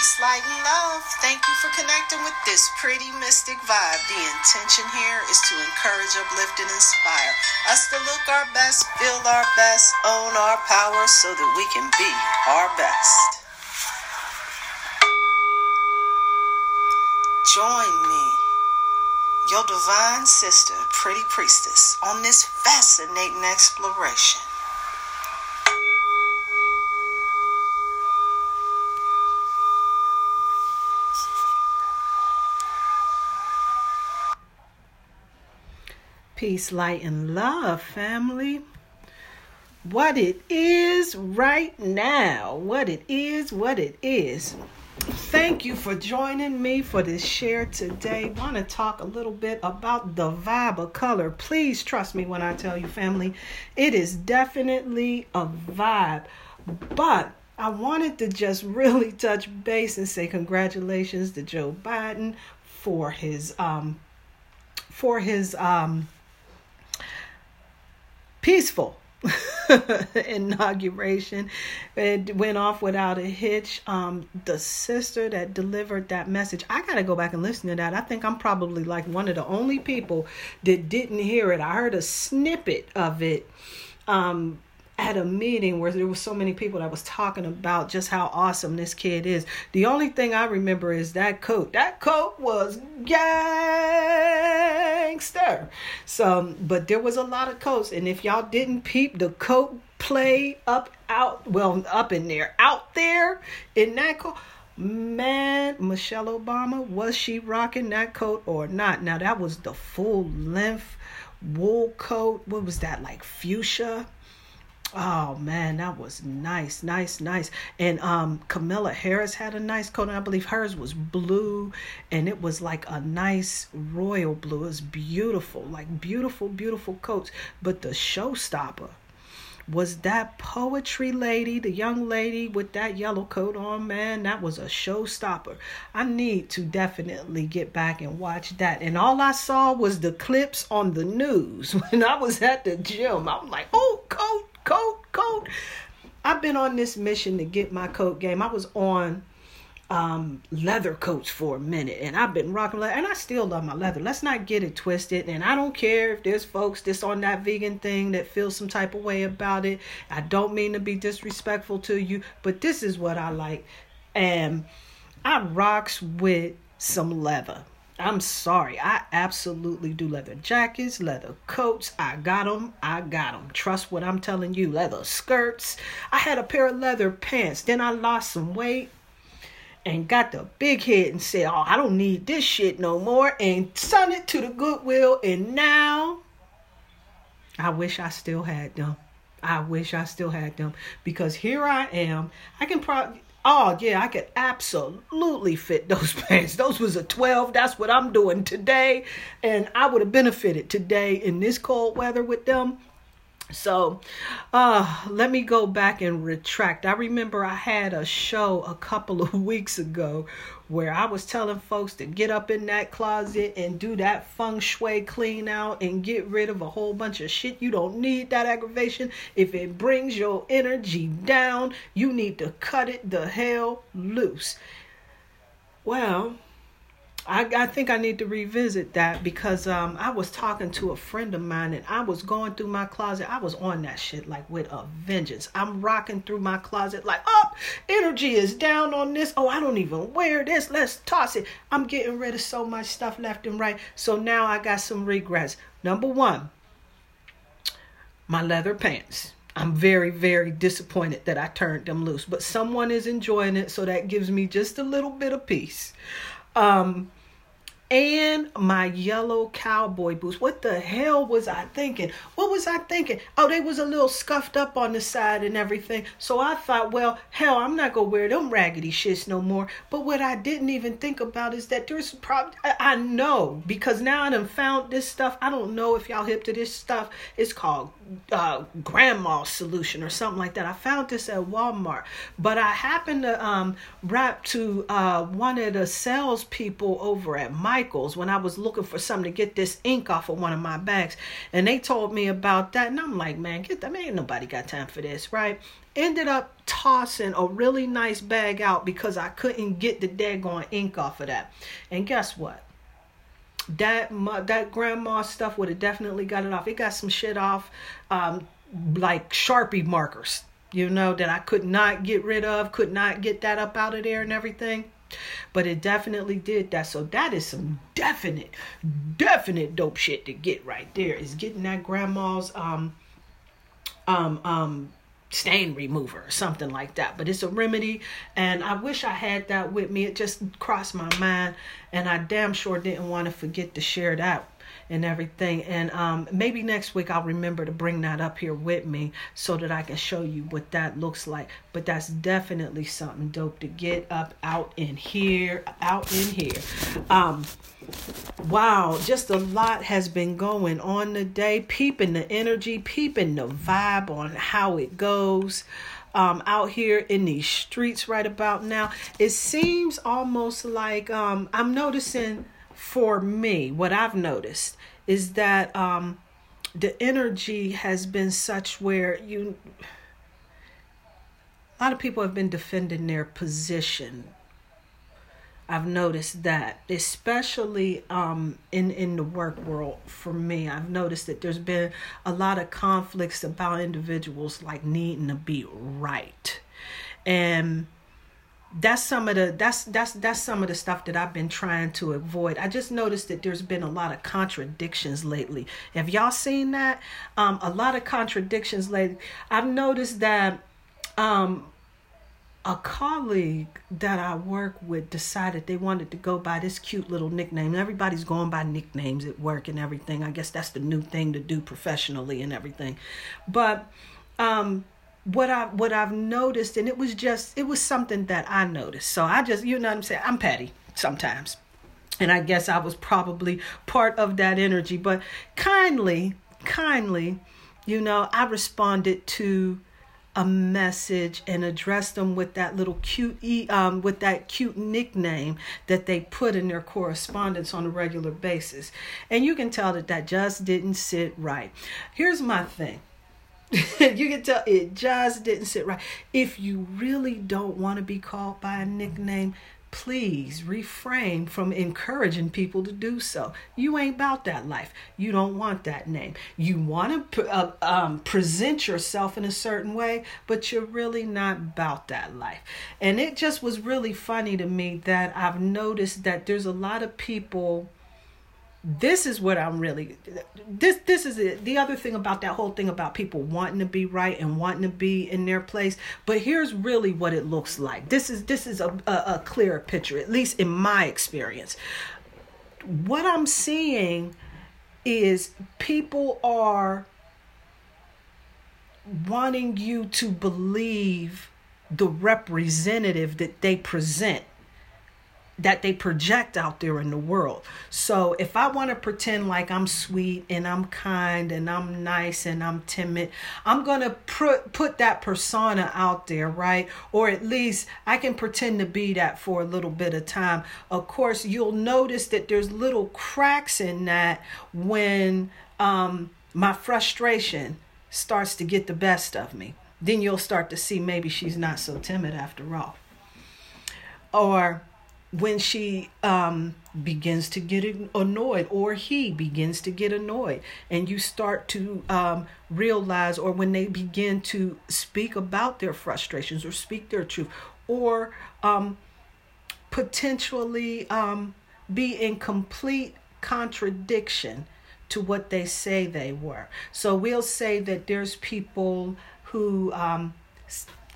Peace, light, and love. Thank you for connecting with this pretty mystic vibe. The intention here is to encourage, uplift, and inspire us to look our best, feel our best, own our power so that we can be our best. Join me, your divine sister, pretty priestess, on this fascinating exploration. Peace, light, and love, family. What it is right now. What it is, what it is. Thank you for joining me for this share today. Want to talk a little bit about the vibe of color. Please trust me when I tell you, family, it is definitely a vibe. But I wanted to just really touch base and say congratulations to Joe Biden for his um for his um peaceful inauguration. It went off without a hitch. Um, the sister that delivered that message, I got to go back and listen to that. I think I'm probably like one of the only people that didn't hear it. I heard a snippet of it. Um, at a meeting where there was so many people that was talking about just how awesome this kid is. The only thing I remember is that coat. That coat was gangster. So, but there was a lot of coats, and if y'all didn't peep the coat play up out, well, up in there, out there in that coat. Man, Michelle Obama, was she rocking that coat or not? Now that was the full length wool coat. What was that like fuchsia? Oh man, that was nice, nice, nice. And um Kamala Harris had a nice coat, and I believe hers was blue, and it was like a nice royal blue. It was beautiful, like beautiful, beautiful coats. But the showstopper was that poetry lady, the young lady with that yellow coat on, man, that was a showstopper. I need to definitely get back and watch that. And all I saw was the clips on the news when I was at the gym. I'm like, oh, coat coat, coat. I've been on this mission to get my coat game. I was on um, leather coats for a minute and I've been rocking leather and I still love my leather. Let's not get it twisted. And I don't care if there's folks that's on that vegan thing that feel some type of way about it. I don't mean to be disrespectful to you, but this is what I like. And I rocks with some leather. I'm sorry. I absolutely do leather jackets, leather coats. I got them. I got them. Trust what I'm telling you. Leather skirts. I had a pair of leather pants. Then I lost some weight and got the big head and said, Oh, I don't need this shit no more. And sent it to the Goodwill. And now I wish I still had them. I wish I still had them because here I am. I can probably Oh yeah, I could absolutely fit those pants. Those was a 12. That's what I'm doing today. And I would have benefited today in this cold weather with them. So, uh, let me go back and retract. I remember I had a show a couple of weeks ago where I was telling folks to get up in that closet and do that feng shui clean out and get rid of a whole bunch of shit. You don't need that aggravation. If it brings your energy down, you need to cut it the hell loose. Well, I, I think I need to revisit that because um, I was talking to a friend of mine and I was going through my closet. I was on that shit like with a vengeance. I'm rocking through my closet like, oh, energy is down on this. Oh, I don't even wear this. Let's toss it. I'm getting rid of so much stuff left and right. So now I got some regrets. Number one, my leather pants. I'm very, very disappointed that I turned them loose, but someone is enjoying it, so that gives me just a little bit of peace. Um, and my yellow cowboy boots. What the hell was I thinking? What was I thinking? Oh, they was a little scuffed up on the side and everything. So I thought, well, hell, I'm not gonna wear them raggedy shits no more. But what I didn't even think about is that there's probably I know because now I done found this stuff. I don't know if y'all hip to this stuff. It's called uh, grandma solution or something like that. I found this at Walmart, but I happened to um, rap to uh, one of the salespeople over at my Michaels when I was looking for something to get this ink off of one of my bags. And they told me about that. And I'm like, man, get that. Man, ain't nobody got time for this, right? Ended up tossing a really nice bag out because I couldn't get the daggone ink off of that. And guess what? That that grandma stuff would have definitely got it off. It got some shit off, um, like Sharpie markers you know, that I could not get rid of, could not get that up out of there and everything. But it definitely did that. So that is some definite, definite dope shit to get right there. Is getting that grandma's um um um stain remover or something like that. But it's a remedy, and I wish I had that with me. It just crossed my mind, and I damn sure didn't want to forget to share that and everything. And um, maybe next week I'll remember to bring that up here with me so that I can show you what that looks like. But that's definitely something dope to get up out in here, out in here. Um, wow, just a lot has been going on today. Peeping the energy, peeping the vibe on how it goes. Um, out here in these streets right about now. It seems almost like um, I'm noticing for me, what I've noticed is that um, the energy has been such where you a lot of people have been defending their position. I've noticed that, especially um, in in the work world. For me, I've noticed that there's been a lot of conflicts about individuals like needing to be right, and that's some of the that's that's that's some of the stuff that I've been trying to avoid. I just noticed that there's been a lot of contradictions lately. Have y'all seen that? Um, a lot of contradictions lately. I've noticed that um, a colleague that I work with decided they wanted to go by this cute little nickname. Everybody's going by nicknames at work and everything. I guess that's the new thing to do professionally and everything. But um what I what I've noticed, and it was just it was something that I noticed. So I just you know what I'm saying. I'm petty sometimes, and I guess I was probably part of that energy. But kindly, kindly, you know, I responded to a message and addressed them with that little cute um with that cute nickname that they put in their correspondence on a regular basis and you can tell that that just didn't sit right here's my thing you can tell it just didn't sit right. If you really don't want to be called by a nickname, please refrain from encouraging people to do so. You ain't about that life. You don't want that name. You want to uh, um, present yourself in a certain way, but you're really not about that life. And it just was really funny to me that I've noticed that there's a lot of people this is what I'm really this this is it. The other thing about that whole thing about people wanting to be right and wanting to be in their place. But here's really what it looks like. This is this is a, a, a clearer picture, at least in my experience. What I'm seeing is people are wanting you to believe the representative that they present that they project out there in the world. So if I want to pretend like I'm sweet and I'm kind and I'm nice and I'm timid, I'm going to put put that persona out there, right? Or at least I can pretend to be that for a little bit of time. Of course, you'll notice that there's little cracks in that when um, my frustration starts to get the best of me. Then you'll start to see maybe she's not so timid after all. Or when she um, begins to get annoyed or he begins to get annoyed and you start to um, realize or when they begin to speak about their frustrations or speak their truth or um, potentially um, be in complete contradiction to what they say they were. So we'll say that there's people who um,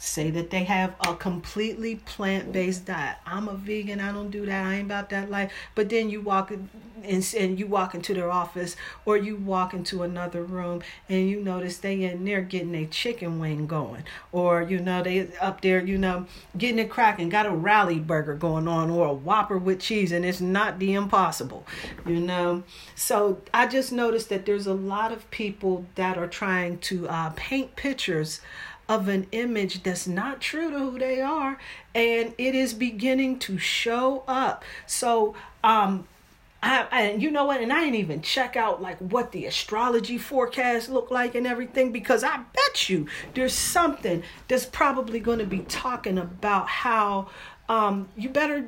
say that they have a completely plant-based diet. I'm a vegan. I don't do that. I ain't about that life. But then you walk in, and, you walk into their office or you walk into another room and you notice they in there getting a chicken wing going or you know they up there you know getting it cracking got a rally burger going on or a whopper with cheese and it's not the impossible you know so i just noticed that there's a lot of people that are trying to uh, paint pictures of an image that's not true to who they are and it is beginning to show up so um I, and you know what? And I didn't even check out like what the astrology forecast look like and everything because I bet you there's something that's probably going to be talking about how um, you better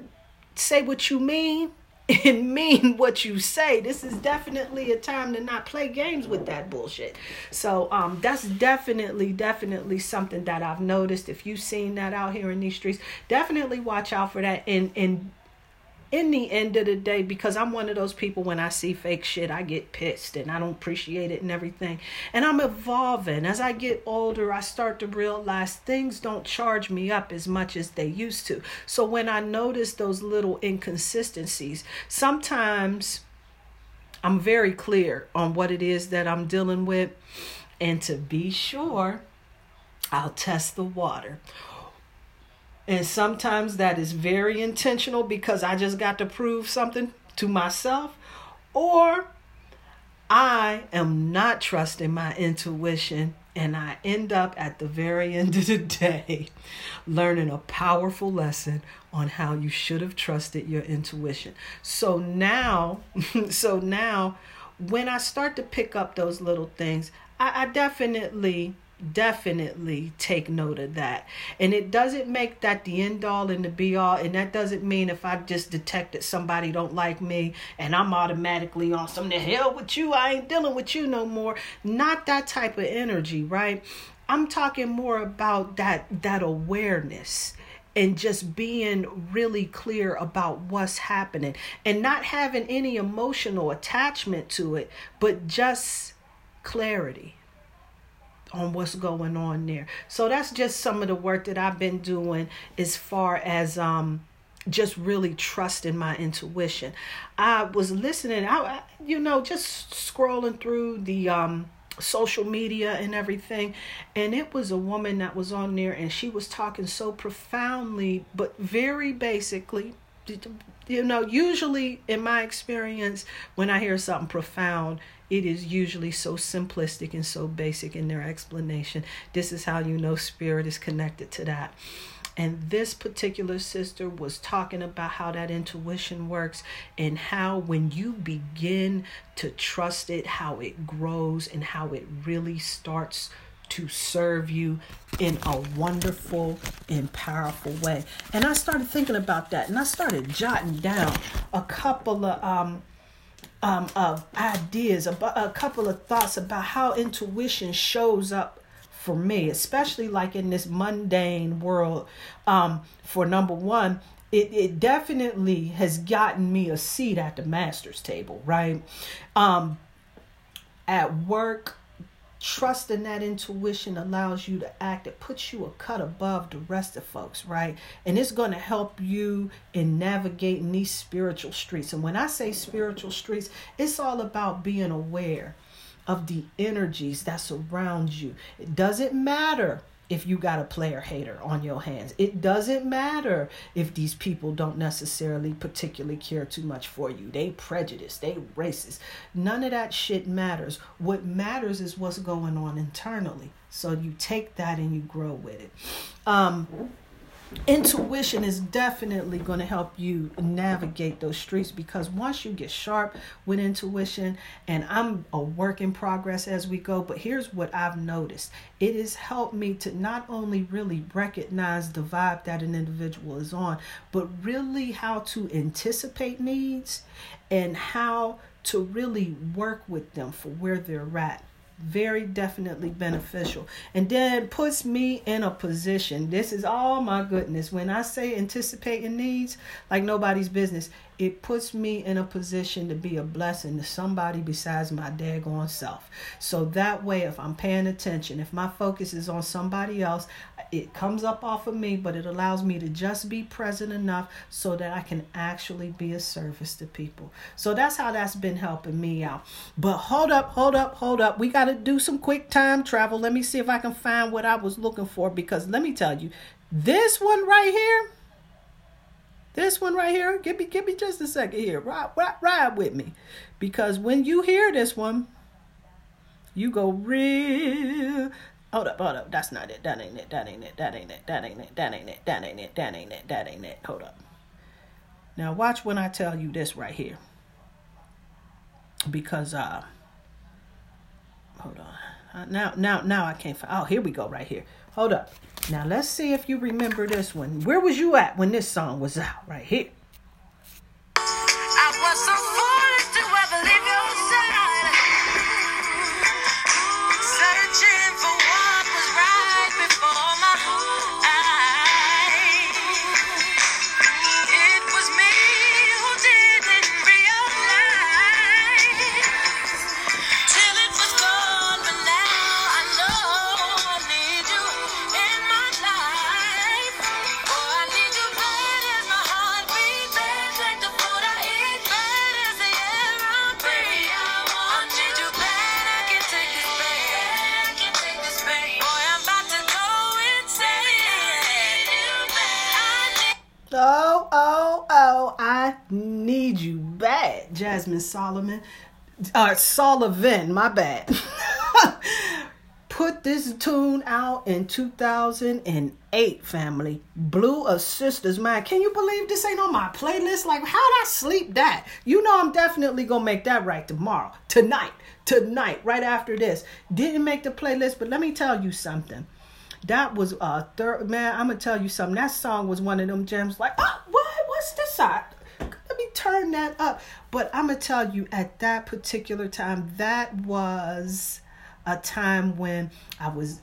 say what you mean and mean what you say. This is definitely a time to not play games with that bullshit. So um, that's definitely, definitely something that I've noticed. If you've seen that out here in these streets, definitely watch out for that and and in the end of the day, because I'm one of those people when I see fake shit, I get pissed and I don't appreciate it and everything. And I'm evolving. As I get older, I start to realize things don't charge me up as much as they used to. So when I notice those little inconsistencies, sometimes I'm very clear on what it is that I'm dealing with. And to be sure, I'll test the water and sometimes that is very intentional because I just got to prove something to myself, or I am not trusting my intuition, and I end up at the very end of the day learning a powerful lesson on how you should have trusted your intuition. So now, so now, when I start to pick up those little things, I, I definitely definitely take note of that. And it doesn't make that the end all and the be all. And that doesn't mean if I just detected somebody don't like me and I'm automatically on some the hell with you. I ain't dealing with you no more. Not that type of energy, right? I'm talking more about that that awareness and just being really clear about what's happening and not having any emotional attachment to it, but just clarity on what's going on there. So that's just some of the work that I've been doing as far as um just really trusting my intuition. I was listening, I you know, just scrolling through the um social media and everything and it was a woman that was on there and she was talking so profoundly but very basically you know usually in my experience when i hear something profound it is usually so simplistic and so basic in their explanation. This is how you know spirit is connected to that. And this particular sister was talking about how that intuition works and how, when you begin to trust it, how it grows and how it really starts to serve you in a wonderful and powerful way. And I started thinking about that and I started jotting down a couple of um, um, of ideas, a, a couple of thoughts about how intuition shows up for me, especially like in this mundane world. Um, for number one, it, it definitely has gotten me a seat at the master's table, right? Um, at work, trusting that intuition allows you to act. It puts you a cut above the rest of folks right? And it's going to help you in navigating these spiritual streets. And when i say spiritual streets it's all about being aware of the energies that surround you. It doesn't matter if you got a player hater on your hands. It doesn't matter if these people don't necessarily particularly care too much for you. They prejudice, they racist. None of that shit matters. What matters is what's going on internally. So you take that and you grow with it. Um intuition is definitely going to help you navigate those streets because once you get sharp with intuition and i'm a work in progress as we go but here's what i've noticed. It has helped me to not only really recognize the vibe that an individual is on but really how to anticipate needs and how to really work with them for where they're at very definitely beneficial. And then puts me in a position this is all my goodness when i say anticipating needs like nobody's business it puts me in a position to be a blessing to somebody besides my daggone self. So that way, if I'm paying attention, if my focus is on somebody else, it comes up off of me, but it allows me to just be present enough so that I can actually be a service to people. So that's how that's been helping me out. But hold up, hold up, hold up. We got to do some quick time travel. Let me see if I can find what I was looking for because let me tell you, this one right here this one right here, give me give me just a second here. Ride, ride, ride with me. Because when you hear this one, you go real Hold up, hold up. That's not it. That ain't it. That ain't it. That ain't it. That ain't it. That ain't it. That ain't it. That ain't it. That ain't it. Hold up. Now watch when I tell you this right here. because uh hold on uh, now now now i can't find oh here we go right here hold up now let's see if you remember this one. Where was you at when this song was out? Right here Solomon, uh, Sullivan, my bad. Put this tune out in 2008, family. Blew a sister's mind. Can you believe this ain't on my playlist? Like, how'd I sleep that? You know, I'm definitely gonna make that right tomorrow, tonight, tonight, right after this. Didn't make the playlist, but let me tell you something. That was a third man. I'm gonna tell you something. That song was one of them gems. Like, oh, what? What's this side? Turn that up. But I'm going to tell you, at that particular time, that was a time when I was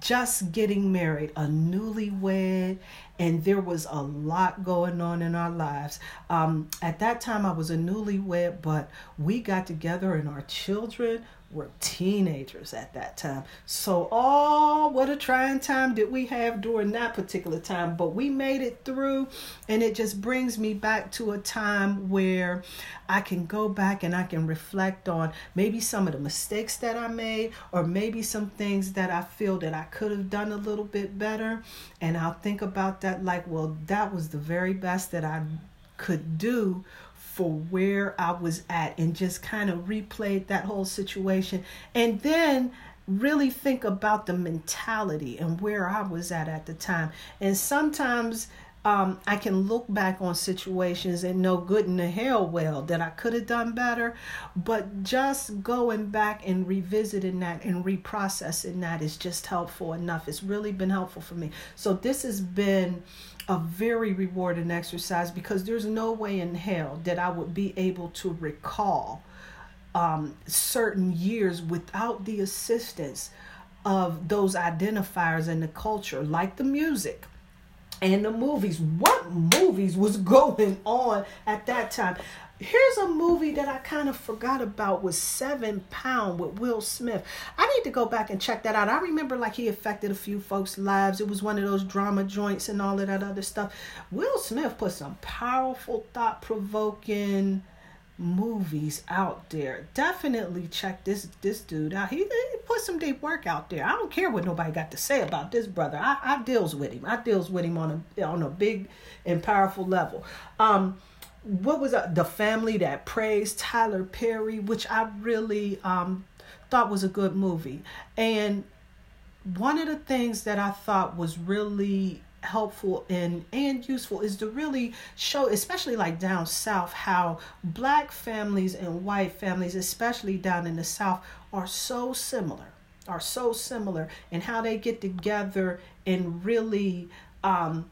just getting married, a newlywed, and there was a lot going on in our lives. Um, at that time, I was a newlywed, but we got together, and our children were teenagers at that time. So, oh, what a trying time did we have during that particular time. But we made it through, and it just brings me back to a time where I can go back and I can reflect on maybe some of the mistakes that I made, or maybe some things that I feel that I could have done a little bit better. And I'll think about that like, well, that was the very best that I could do for where I was at and just kind of replayed that whole situation. And then really think about the mentality and where I was at at the time. And sometimes um, I can look back on situations and know good in the hell well that I could have done better. But just going back and revisiting that and reprocessing that is just helpful enough. It's really been helpful for me. So this has been a very rewarding exercise because there's no way in hell that I would be able to recall um, certain years without the assistance of those identifiers in the culture, like the music and the movies. What movies was going on at that time? Here's a movie that I kind of forgot about was Seven Pound with Will Smith. I need to go back and check that out. I remember like he affected a few folks' lives. It was one of those drama joints and all of that other stuff. Will Smith put some powerful, thought provoking movies out there. Definitely check this this dude out. He, he, put some deep work out there. I don't care what nobody got to say about this brother. I, I deals with him. I deals with him on a on a big and powerful level. Um what was that? the family that Preys Tyler Perry, which I really um, thought was a good movie. And one of the things that I thought was really helpful and and useful is to really show especially like down south how black families and white families especially down in the south are so similar are so similar and how they get together and really um,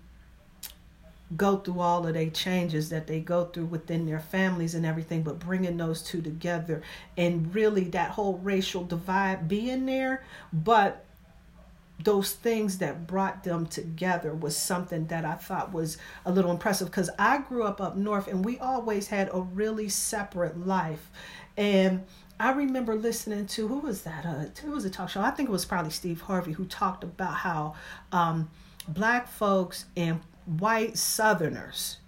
go through all of the changes that they go through within their families and everything, but bringing those two together and really that whole racial divide being there, but those things that brought them together was something that I thought was a little impressive because I grew up up north and we always had a really separate life. And I remember listening to who was that? Uh, who was a talk show? I think it was probably Steve Harvey who talked about how um, black folks and white Southerners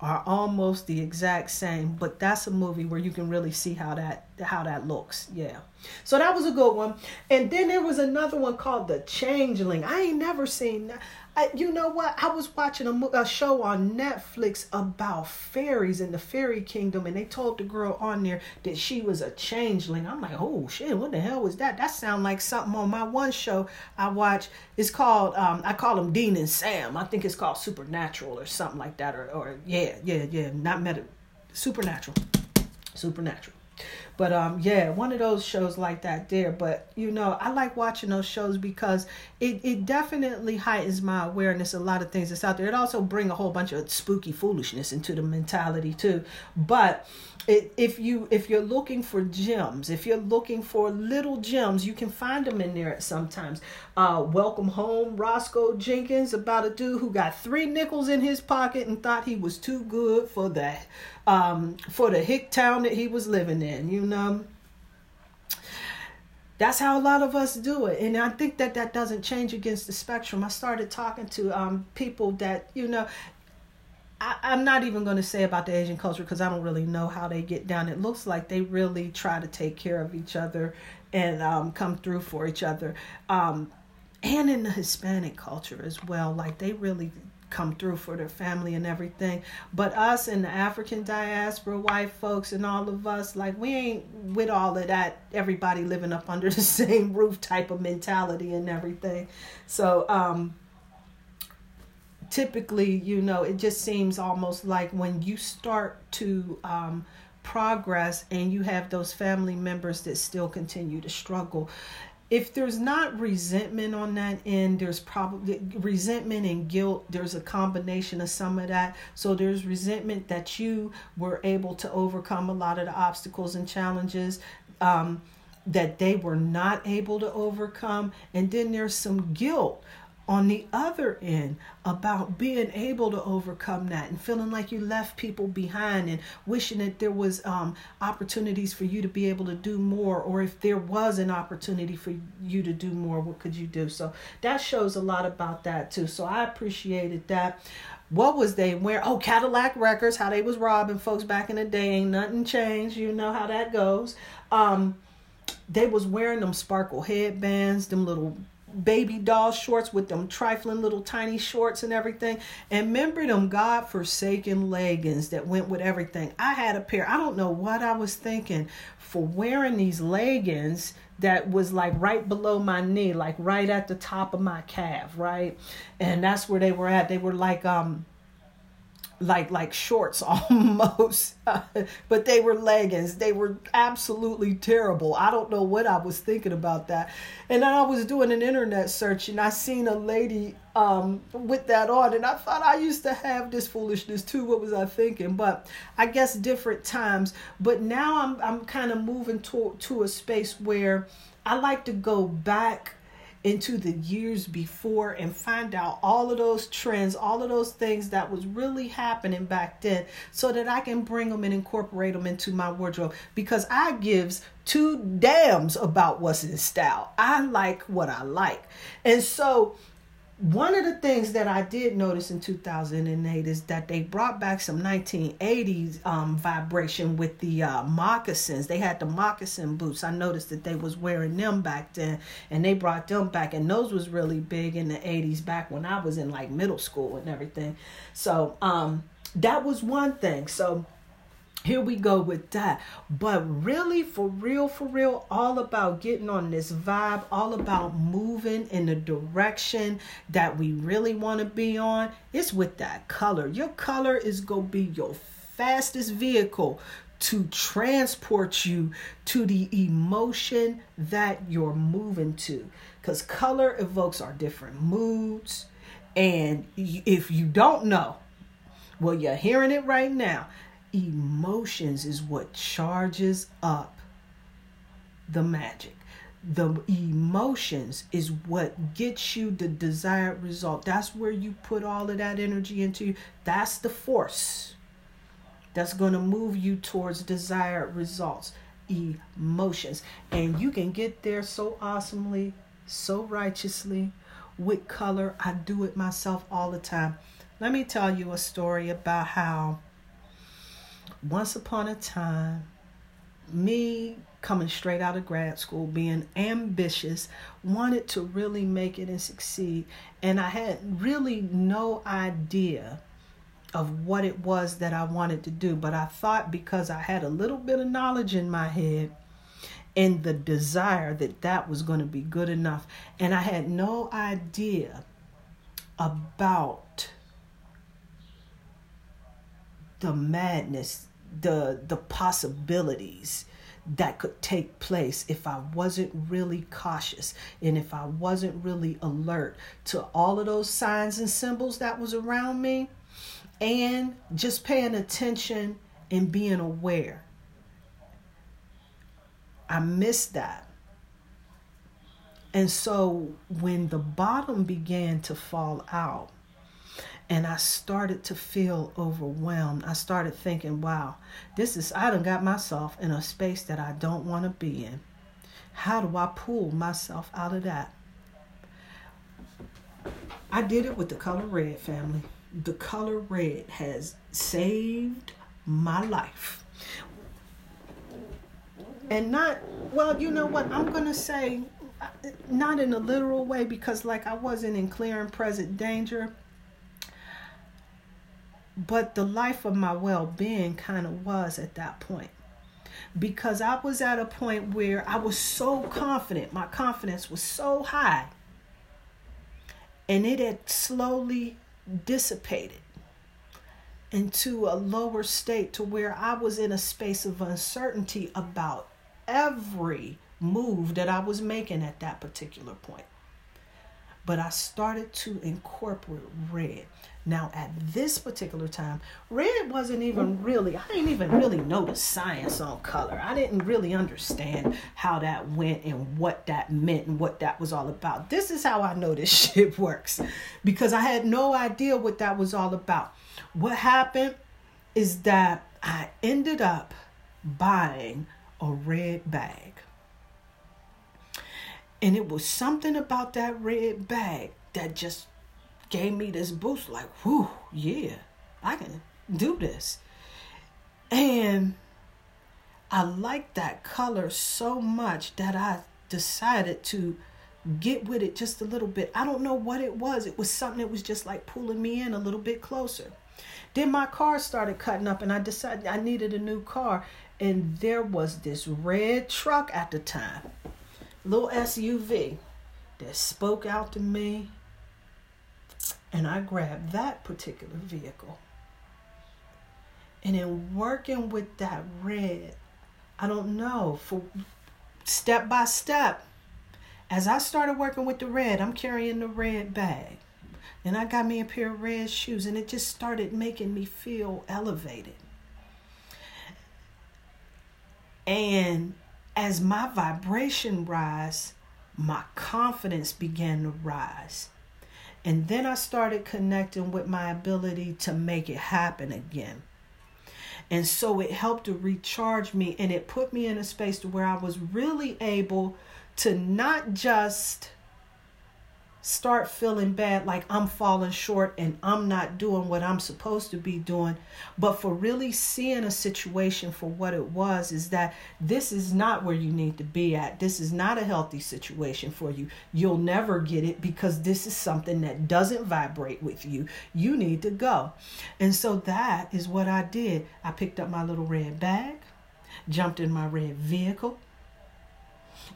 are almost the exact same, but that's a movie where you can really see how that how that looks. Yeah. So that was a good one. And then there was another one called The Changeling. I ain't never seen that. I, you know what? I was watching a, a show on Netflix about fairies in the fairy kingdom, and they told the girl on there that she was a changeling. I'm like, oh shit, what the hell was that? That sound like something on my one show I watch. It's called um, I call them Dean and Sam. I think it's called Supernatural or something like that, or or yeah, yeah, yeah, not meta, Supernatural, Supernatural. But um, yeah, one of those shows like that there. But you know, I like watching those shows because it, it definitely heightens my awareness a lot of things that's out there. It also bring a whole bunch of spooky foolishness into the mentality too. But it, if you if you're looking for gems, if you're looking for little gems, you can find them in there sometimes. Uh, Welcome Home, Roscoe Jenkins, about a dude who got three nickels in his pocket and thought he was too good for that, um, for the hick town that he was living in. You know that's how a lot of us do it and i think that that doesn't change against the spectrum i started talking to um, people that you know I, am not even going to say about the Asian culture because I don't really know how they get down. It looks like they really try to take care of each other and um, come through for each other. Um, and in the Hispanic culture as well, like they really come through for their family and everything. But us in the African diaspora, white folks, and all of us, like we ain't with all of that. Everybody living up under the same roof type of mentality and everything. So, um, typically, you know, it just seems almost like when you start to um, progress and you have those family members that still continue to struggle. If there's not resentment on that end, there's probably resentment and guilt. There's a combination of some of that. So there's resentment that you were able to overcome a lot of the obstacles and challenges. Um, that they were not able to overcome. And then there's some guilt on the other end about being able to overcome that and feeling like you left people behind and wishing that there was um, opportunities for you to be able to do more or if there was an opportunity for you to do more what could you do so that shows a lot about that too so i appreciated that what was they wearing? Oh, Cadillac Records, how they was robbing folks back in the day. Ain't nothing changed. You know how that goes. Um, they was wearing them sparkle headbands, them little baby doll shorts with them trifling little tiny shorts and everything. And remember them God forsaken leggings that went with everything. I had a pair. I don't know what I was thinking for wearing these leggings that was like right below my knee, like right at the top of my calf, right? And that's where they were at. They were like um like like shorts almost but they were leggings. They were absolutely terrible. I don't know what i was thinking about that. And then i was doing an internet search and i seen a lady um, with that on and i thought i used to have this foolishness too. What was i thinking? But i guess different times. But now i'm i'm kind of moving to to a space where i like to go back into the years before and find out all of those trends, all of those things that was really happening back then so that I can bring them and incorporate them into my wardrobe because I gives two damns about what's in style. I like what I like. And so one of the things that I did notice in 2008 is that they brought back some 1980s um, vibration with the uh, moccasins. They had the moccasin boots. I noticed that they was wearing them back then, and they brought them back, and those was really big in the 80s back when I was in like middle school and everything. So um, that was one thing. So here we go with that. But really, for real, for real, all about getting on this vibe, all about moving in the direction that we really want to be on. It's with that color. Your color is going to be your fastest vehicle to transport you to the emotion that you're moving to. Because color evokes our different moods. And if you don't know, well, you're hearing it right now emotions is what charges up the magic. The emotions is what gets you the desired result. That's where you put all of that energy into. That's the force that's going to move you towards desired results. Emotions. And you can get there so awesomely, so righteously with color. I do it myself all the time. Let me tell you a story about how once upon a time, me coming straight out of grad school, being ambitious, wanted to really make it and succeed. And I had really no idea of what it was that I wanted to do. But I thought because I had a little bit of knowledge in my head and the desire that that was going to be good enough. And I had no idea about the madness the the possibilities that could take place if I wasn't really cautious and if I wasn't really alert to all of those signs and symbols that was around me and just paying attention and being aware. I missed that. And so when the bottom began to fall out, and I started to feel overwhelmed. I started thinking, wow, this is, I done got myself in a space that I don't want to be in. How do I pull myself out of that? I did it with the color red family. The color red has saved my life. And not, well, you know what? I'm going to say, uh, not in a literal way because, like, I wasn't in clear and present danger but the life of my well being kind of was at that point. Because I was at a point where I was so confident, my confidence was so high, and it had slowly dissipated into a lower state to where I was in a space of uncertainty about every move that I was making at that particular point. But I started to incorporate red. Now, at this particular time, red wasn't even really, I didn't even really know the science on color. I didn't really understand how that went and what that meant and what that was all about. This is how I know this shit works because I had no idea what that was all about. What happened is that I ended up buying a red bag. And it was something about that red bag that just gave me this boost like, whew, yeah, I can do this. And I liked that color so much that I decided to get with it just a little bit. I don't know what it was. It was something that was just like pulling me in a little bit closer. Then my car started cutting up and I decided I needed a new car. And there was this red truck at the time, little SUV, that spoke out to me and I grabbed that particular vehicle. And in working with that red, I don't know, for step by step, as I started working with the red, I'm carrying the red bag. And I got me a pair of red shoes, and it just started making me feel elevated. And as my vibration rise, my confidence began to rise. And then I started connecting with my ability to make it happen again. And so it helped to recharge me and it put me in a space to where I was really able to not just start feeling bad like I'm falling short and I'm not doing what I'm supposed to be doing, but for really seeing a situation for what it was is that this is not where you need to be at. This is not a healthy situation for you. You'll never get it because this is something that doesn't vibrate with you. You need to go. And so that is what I did. I picked up my little red bag, jumped in my red vehicle,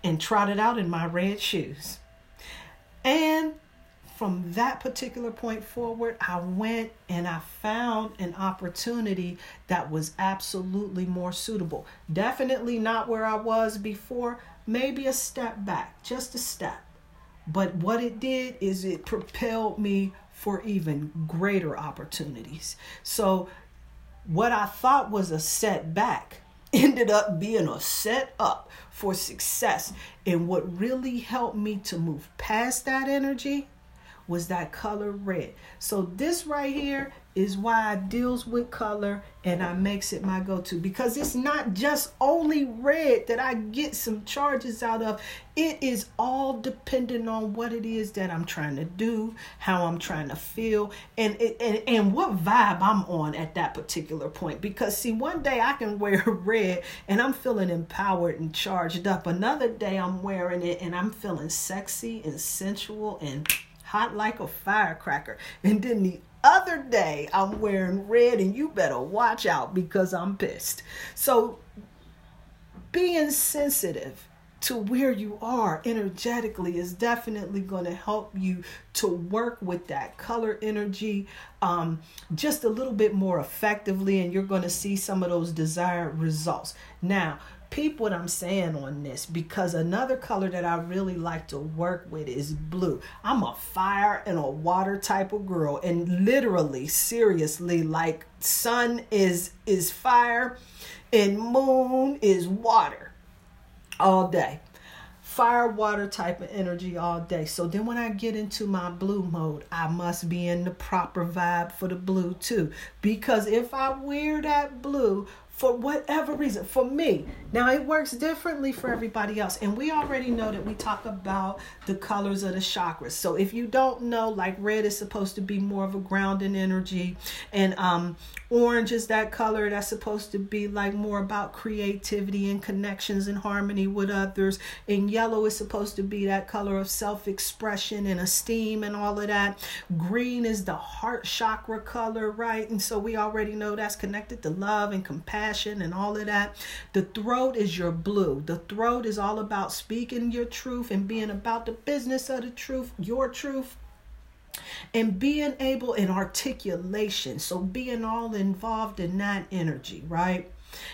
and trotted out in my red shoes. And from that particular point forward, I went and I found an opportunity that was absolutely more suitable. Definitely not where I was before, maybe a step back, just a step. But what it did is it propelled me for even greater opportunities. So, what I thought was a setback ended up being a set up for success. And what really helped me to move past that energy was that color red. So this right here is why I deals with color and I makes it my go-to because it's not just only red that I get some charges out of. It is all dependent on what it is that I'm trying to do, how I'm trying to feel, and and, and what vibe I'm on at that particular point. Because see, one day I can wear red and I'm feeling empowered and charged up. Another day I'm wearing it and I'm feeling sexy and sensual and hot like a firecracker. And then the other day I'm wearing red and you better watch out because I'm pissed. So being sensitive to where you are energetically is definitely going to help you to work with that color energy um, just a little bit more effectively and you're going to see some of those desired results now peep what I'm saying on this because another color that I really like to work with is blue. I'm a fire and a water type of girl and literally seriously like sun is is fire and moon is water all day fire water type of energy all day. So then when I get into my blue mode, I must be in the proper vibe for the blue too. Because if I wear that blue for whatever reason, for me, now it works differently for everybody else. And we already know that we talk about the colors of the chakras. So if you don't know, like red is supposed to be more of a grounding energy, and um, orange is that color that's supposed to be like more about creativity and connections and harmony with others, and yellow is supposed to be that color of self expression and esteem and all of that. Green is the heart chakra color, right? And so we already know that's connected to love and compassion passion and all of that. The throat is your blue. The throat is all about speaking your truth and being about the business of the truth, your truth and being able in articulation so being all involved in that energy right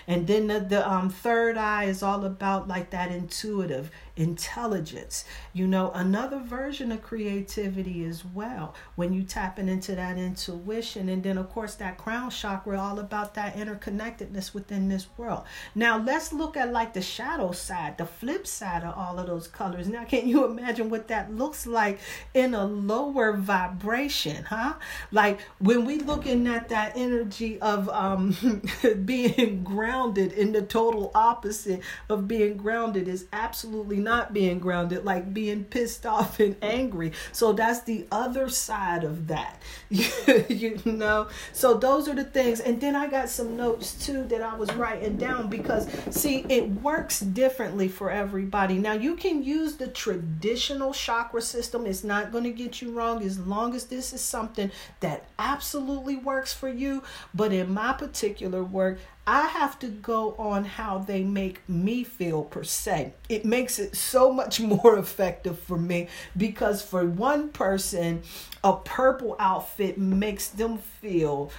and then the, the um, third eye is all about like that intuitive intelligence. You know, another version of creativity as well when you tapping into that intuition. And then, of course, that crown chakra, all about that interconnectedness within this world. Now, let's look at like the shadow side, the flip side of all of those colors. Now, can you imagine what that looks like in a lower vibration, huh? Like when we looking at that energy of um, being grounded in the total opposite of being grounded is absolutely not being grounded, like being pissed off and angry. So that's the other side of that, you know. So those are the things. And then I got some notes too that I was writing down because see, it works differently for everybody. Now you can use the traditional chakra system. It's not going to get you wrong as long as this is something that absolutely works for you. But in my particular work, I have to go on how they make me feel per se. It makes it so much more effective for me because for one person, a purple outfit makes them feel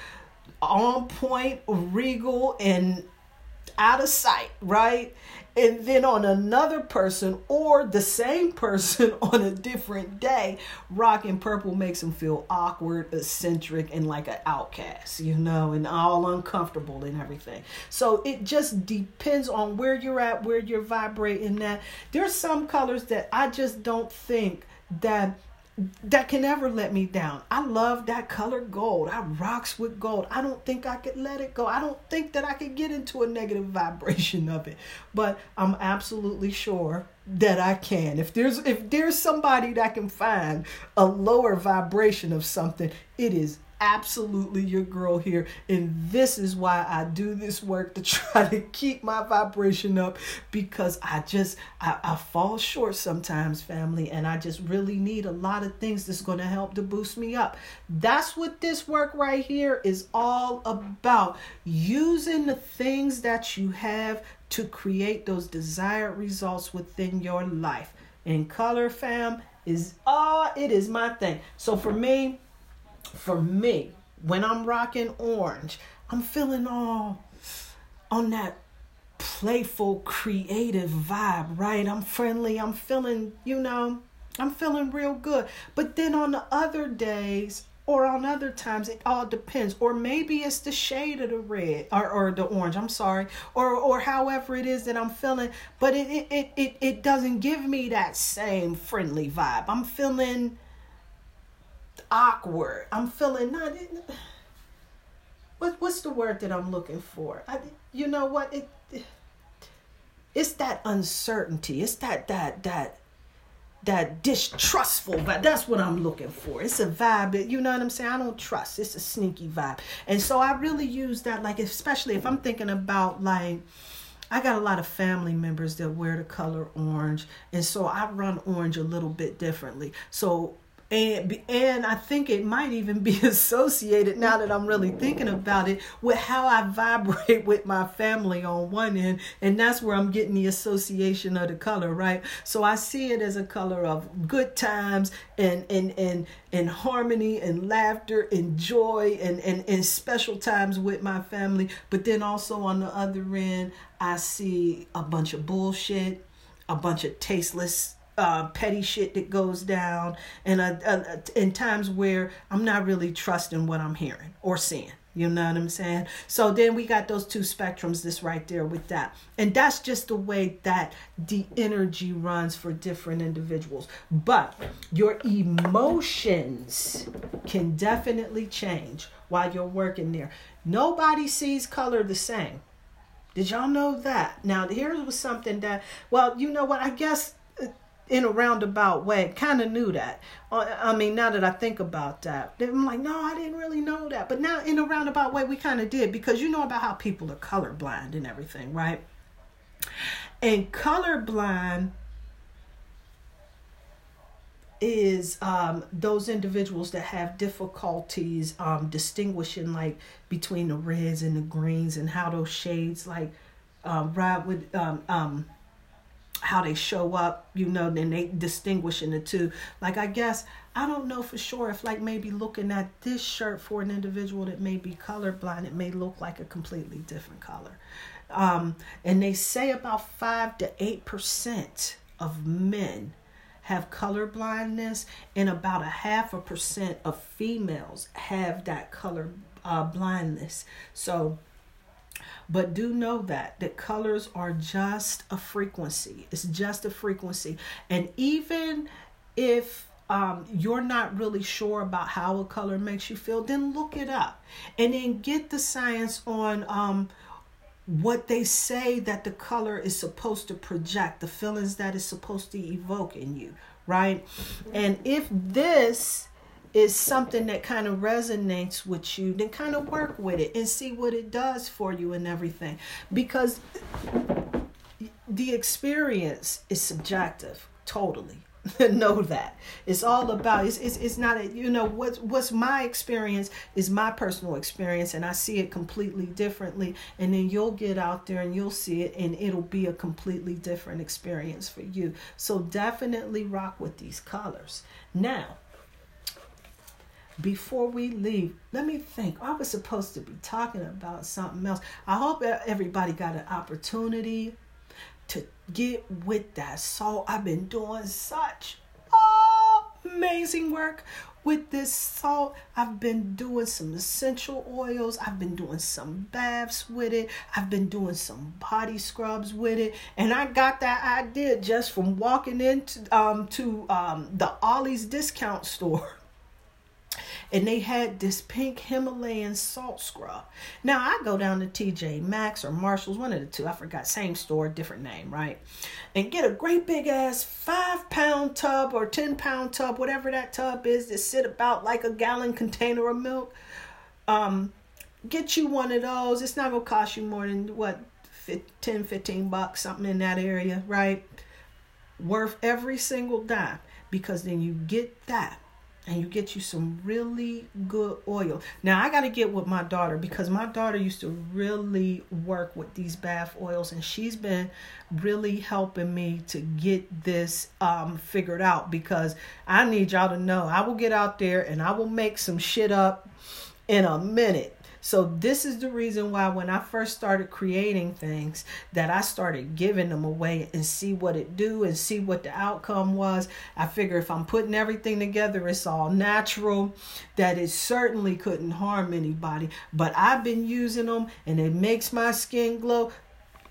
on point, regal, and out of sight, right? And then on another person or the same person on a different day, rocking purple makes them feel awkward, eccentric, and like an outcast, you know, and all uncomfortable and everything. So it just depends on where you're at, where you're vibrating that. There's some colors that I just don't think that that can never let me down. I love that color gold. I rocks with gold. I don't think I could let it go. I don't think that I could get into a negative vibration of it. But I'm absolutely sure that I can. If there's if there's somebody that can find a lower vibration of something, it is absolutely your girl here. And this is why I do this work to try to keep my vibration up because I just, I, I fall short sometimes, family. And I just really need a lot of things that's going to help to boost me up. That's what this work right here is all about. Using the things that you have to create those desired results within your life. And color fam is ah, oh, it is my thing. So for me, for me, when I'm rocking orange, I'm feeling all on that playful, creative vibe, right? I'm friendly, I'm feeling, you know, I'm feeling real good. But then on the other days, or on other times it all depends or maybe it's the shade of the red or, or the orange i'm sorry or or however it is that i'm feeling but it it, it it it doesn't give me that same friendly vibe i'm feeling awkward. I'm feeling not. What what's the word that I'm looking for? I, you know what it, it's that uncertainty. It's that that that that distrustful vibe. That's what I'm looking for. It's a vibe. You know what I'm saying? I don't trust. It's a sneaky vibe. And so I really use that, like, especially if I'm thinking about, like, I got a lot of family members that wear the color orange. And so I run orange a little bit differently. So and and I think it might even be associated now that I'm really thinking about it with how I vibrate with my family on one end and that's where I'm getting the association of the color right? So I see it as a color of good times and and and and harmony and laughter and joy and and and special times with my family. But then also on the other end I see a bunch of bullshit a bunch of tasteless uh, petty shit that goes down, and uh, uh, in times where I'm not really trusting what I'm hearing or seeing. You know what I'm saying? So then we got those two spectrums this right there with that. And that's just the way that the energy runs for different individuals. But your emotions can definitely change while you're working there. Nobody sees color the same. Did y'all know that? Now, here's was something that, well, you know what? I guess in a roundabout way. Kind of knew that. Uh, I mean, now that I think about that, I'm like, no, I didn't really know that. But now, in a roundabout way, we kind of did because you know about how people are colorblind and everything, right? And colorblind is um, those individuals that have difficulties um, distinguishing like between the reds and the greens and how those shades like uh, ride with um, um, how they show up, you know, then they distinguishing the two. Like I guess I don't know for sure if like maybe looking at this shirt for an individual that may be colorblind, it may look like a completely different color. Um, and they say about five to eight percent of men have color blindness, and about a half a percent of females have that color uh, blindness. So but do know that that colors are just a frequency. It's just a frequency. And even if um, you're not really sure about how a color makes you feel, then look it up and then get the science on um, what they say that the color is supposed to project, the feelings that it's supposed to evoke in you, right? And if this is something that kind of resonates with you, then kind of work with it and see what it does for you and everything. Because the experience is subjective, totally. know that it's all about it's, it's it's not a, you know what's what's my experience is my personal experience and i see it completely differently and then you'll get out there and you'll see it and it'll be a completely different experience for you so definitely rock with these colors now before we leave, let me think. I was supposed to be talking about something else. I hope everybody got an opportunity to get with that. So I've been doing such amazing work with this salt. I've been doing some essential oils. I've been doing some baths with it. I've been doing some body scrubs with it. And I got that idea just from walking into um to um the Ollie's discount store. and they had this pink Himalayan salt scrub. Now I go down to TJ Maxx or Marshalls, one of the two, I forgot, same store, different name, right? And get a great big ass five pound tub or 10 pound tub, whatever that tub is, that sit about like a gallon container of milk. Um, get you one of those. It's not gonna cost you more than what 10, 15 bucks, something in that area, right? Worth every single dime because then you get that and you get you some really good oil. Now I got to get with my daughter because my daughter used to really work with these bath oils and she's been really helping me to get this um figured out because I need y'all to know I will get out there and I will make some shit up in a minute so this is the reason why when I first started creating things that I started giving them away and see what it do and see what the outcome was. I figure if I'm putting everything together it's all natural that it certainly couldn't harm anybody, but I've been using them and it makes my skin glow.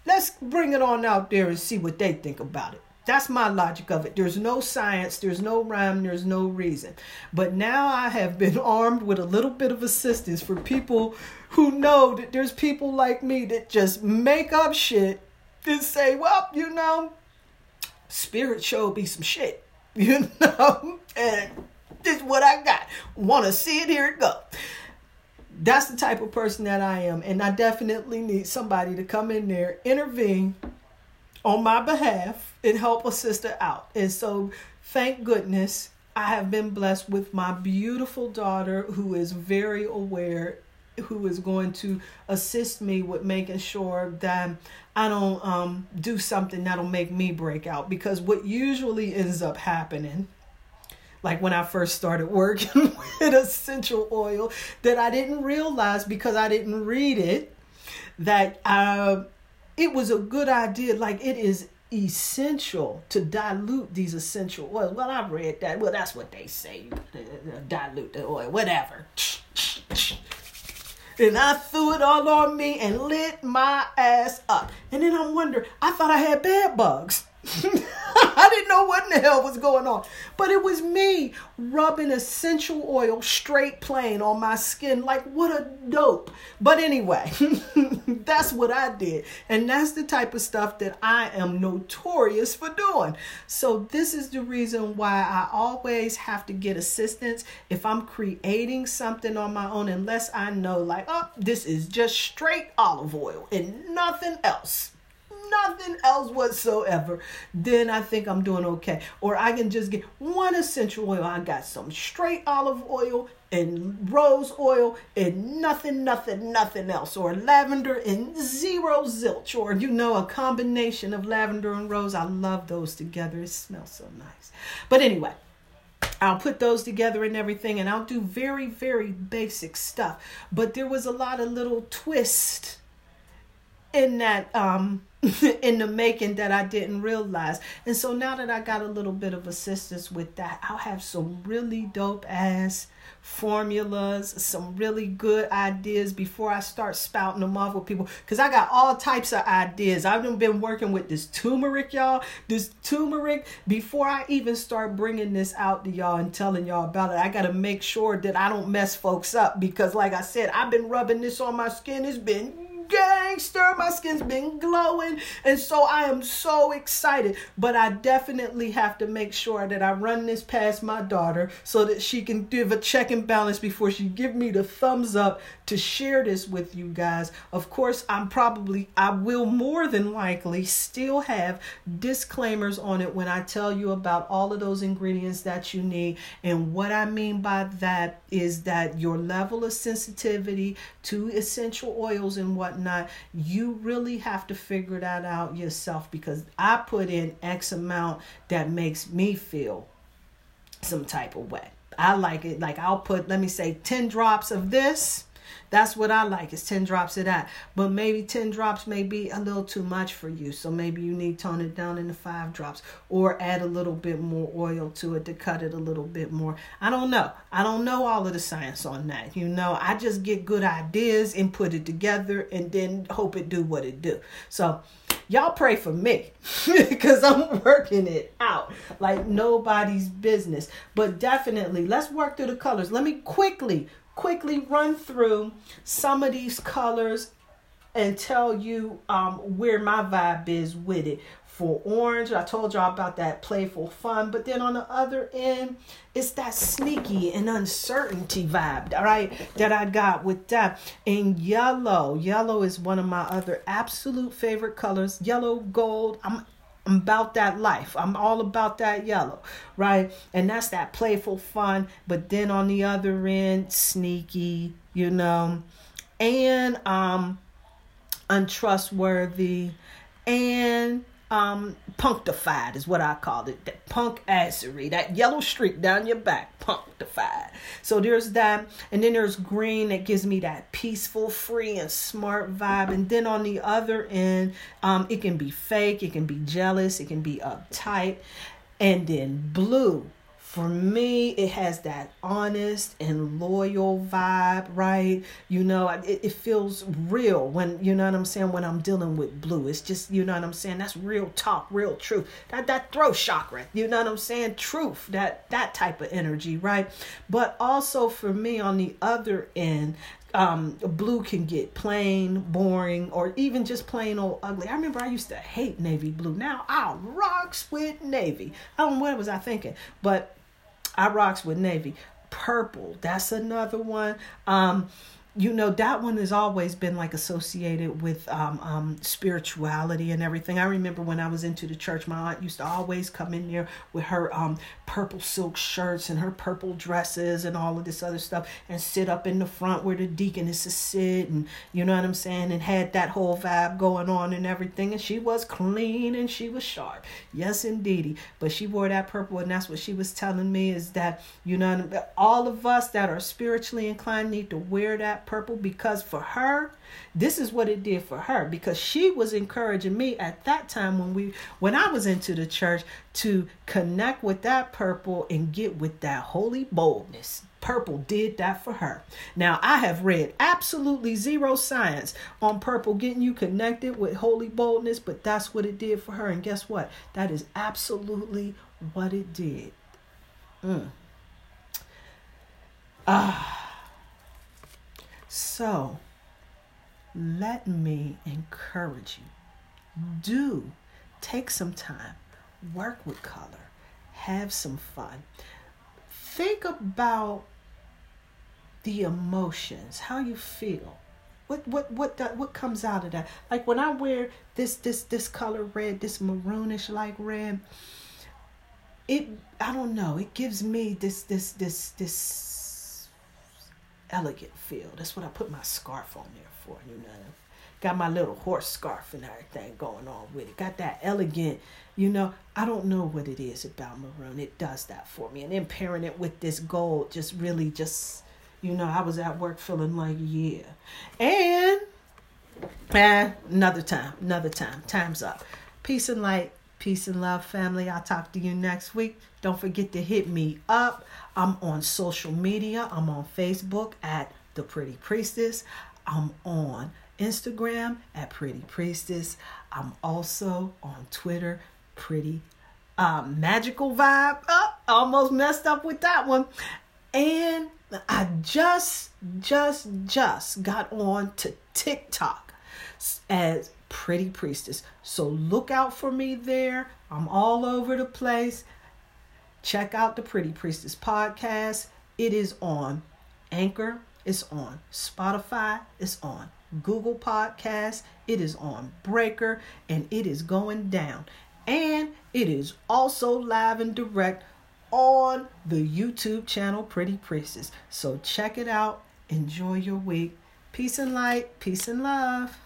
Let's bring it on out there and see what they think about it. That's my logic of it. There's no science, there's no rhyme, there's no reason. But now I have been armed with a little bit of assistance for people who know that there's people like me that just make up shit and say, well, you know, spirit showed me some shit, you know, and this is what I got. Want to see it? Here it go. That's the type of person that I am, and I definitely need somebody to come in there, intervene on my behalf and help a sister out. And so, thank goodness I have been blessed with my beautiful daughter who is very aware who is going to assist me with making sure that I don't um, do something that'll make me break out. Because what usually ends up happening, like when I first started working with essential oil, that I didn't realize because I didn't read it, that uh, it was a good idea. Like it is essential to dilute these essential oils. Well, I read that. Well, that's what they say. Uh, uh, dilute the oil, whatever. And I threw it all on me and lit my ass up. And then I wonder, I thought I had bed bugs. I didn't know what in the hell was going on. But it was me rubbing essential oil straight plain on my skin. Like, what a dope. But anyway, that's what I did. And that's the type of stuff that I am notorious for doing. So, this is the reason why I always have to get assistance if I'm creating something on my own, unless I know, like, oh, this is just straight olive oil and nothing else nothing else whatsoever, then I think I'm doing okay. Or I can just get one essential oil. I got some straight olive oil and rose oil and nothing, nothing, nothing else. Or lavender and zero zilch. Or, you know, a combination of lavender and rose. I love those together. It smells so nice. But anyway. I'll put those together and everything, and I'll do very, very basic stuff. But there was a lot of little twist in that um in the making that I didn't realize. And so now that I got a little bit of assistance with that, I'll have some really dope ass formulas, some really good ideas before I start spouting them off with people. Because I got all types of ideas. I've been working with this turmeric, y'all. This turmeric, before I even start bringing this out to y'all and telling y'all about it, I got to make sure that I don't mess folks up. Because, like I said, I've been rubbing this on my skin. It's been gangster. My skin's been glowing. And so I am so excited. But I definitely have to make sure that I run this past my daughter so that she can give a check and balance before she give me the thumbs up to share this with you guys. Of course, I'm probably, I will more than likely still have disclaimers on it when I tell you about all of those ingredients that you need. And what I mean by that is that your level of sensitivity to essential oils and whatnot, you really have to figure that out yourself because I put in X amount that makes me feel some type of way. I like it like I'll put, let me say, 10 drops of this that's what I like is 10 drops of that. But maybe 10 drops may be a little too much for you. So maybe you need to tone it down into five drops or add a little bit more oil to it to cut it a little bit more. I don't know. I don't know all of the science on that. You know, I just get good ideas and put it together and then hope it do what it do. So y'all pray for me because I'm working it out like nobody's business. But definitely, let's work through the colors. Let me quickly quickly run through some of these colors and tell you um, where my vibe is with it. For orange, I told y'all about that playful fun, but then on the other end, it's that sneaky and uncertainty vibe, all right, that I got with that. And yellow, yellow is one of my other absolute favorite colors. Yellow, gold. I'm I'm about that life. I'm all about that yellow, right? And that's that playful fun. But then on the other end, sneaky, you know, and um untrustworthy and um punctified is what I called it. That punk assery, that yellow streak down your back, punctified. So there's that, and then there's green that gives me that peaceful, free, and smart vibe. And then on the other end, um, it can be fake, it can be jealous, it can be uptight, and then blue for me, it has that honest and loyal vibe, right? You know, it, it feels real when, you know what I'm saying, when I'm dealing with blue. It's just, you know what I'm saying, that's real talk, real truth. That that throat chakra, you know what I'm saying? Truth, that that type of energy, right? But also for me on the other end, um, blue can get plain, boring, or even just plain old ugly. I remember I used to hate navy blue. Now I rocks with navy. I don't know what was I thinking, but I rocks with navy. Purple, that's another one. Um, you know that one has always been like associated with um, um, spirituality and everything. I remember when I was into the church, my aunt used to always come in there with her um, purple silk shirts and her purple dresses and all of this other stuff, and sit up in the front where the deaconesses sit, and you know what I'm saying, and had that whole vibe going on and everything. And she was clean and she was sharp, yes indeedy. But she wore that purple, and that's what she was telling me is that you know all of us that are spiritually inclined need to wear that purple because for her this is what it did for her because she was encouraging me at that time when we when I was into the church to connect with that purple and get with that holy boldness purple did that for her. Now, I have read absolutely zero science on purple getting you connected with holy boldness, but that's what it did for her. And guess what? That is absolutely what it did. Mm. Ah. So, let me encourage you. Do take some time, work with color, have some fun. Think about the emotions, how you feel. What what what what comes out of that? Like when I wear this this this color red, this maroonish like red, it I don't know, it gives me this this this this elegant feel. That's what I put my scarf on there for, you know. Got my little horse scarf and everything going on with it. Got that elegant, you know. I don't know what it is about maroon. It does that for me. And then pairing it with this gold just really just, you know, I was at work feeling like, yeah. And, and another time, another time. Time's up. Peace and light. Peace and love, family. I'll talk to you next week. Don't forget to hit me up. I'm on social media. I'm on Facebook at The Pretty Priestess. I'm on Instagram at Pretty Priestess. I'm also on Twitter, Pretty um, Magical Vibe. Oh, almost messed up with that one. And I just, just, just got on to TikTok as Pretty Priestess. So look out for me there. I'm all over the place. Check out the Pretty Priestess podcast. It is on Anchor, it's on Spotify, it's on Google Podcasts, it is on Breaker, and it is going down. And it is also live and direct on the YouTube channel Pretty Priestess. So check it out. Enjoy your week. Peace and light, peace and love.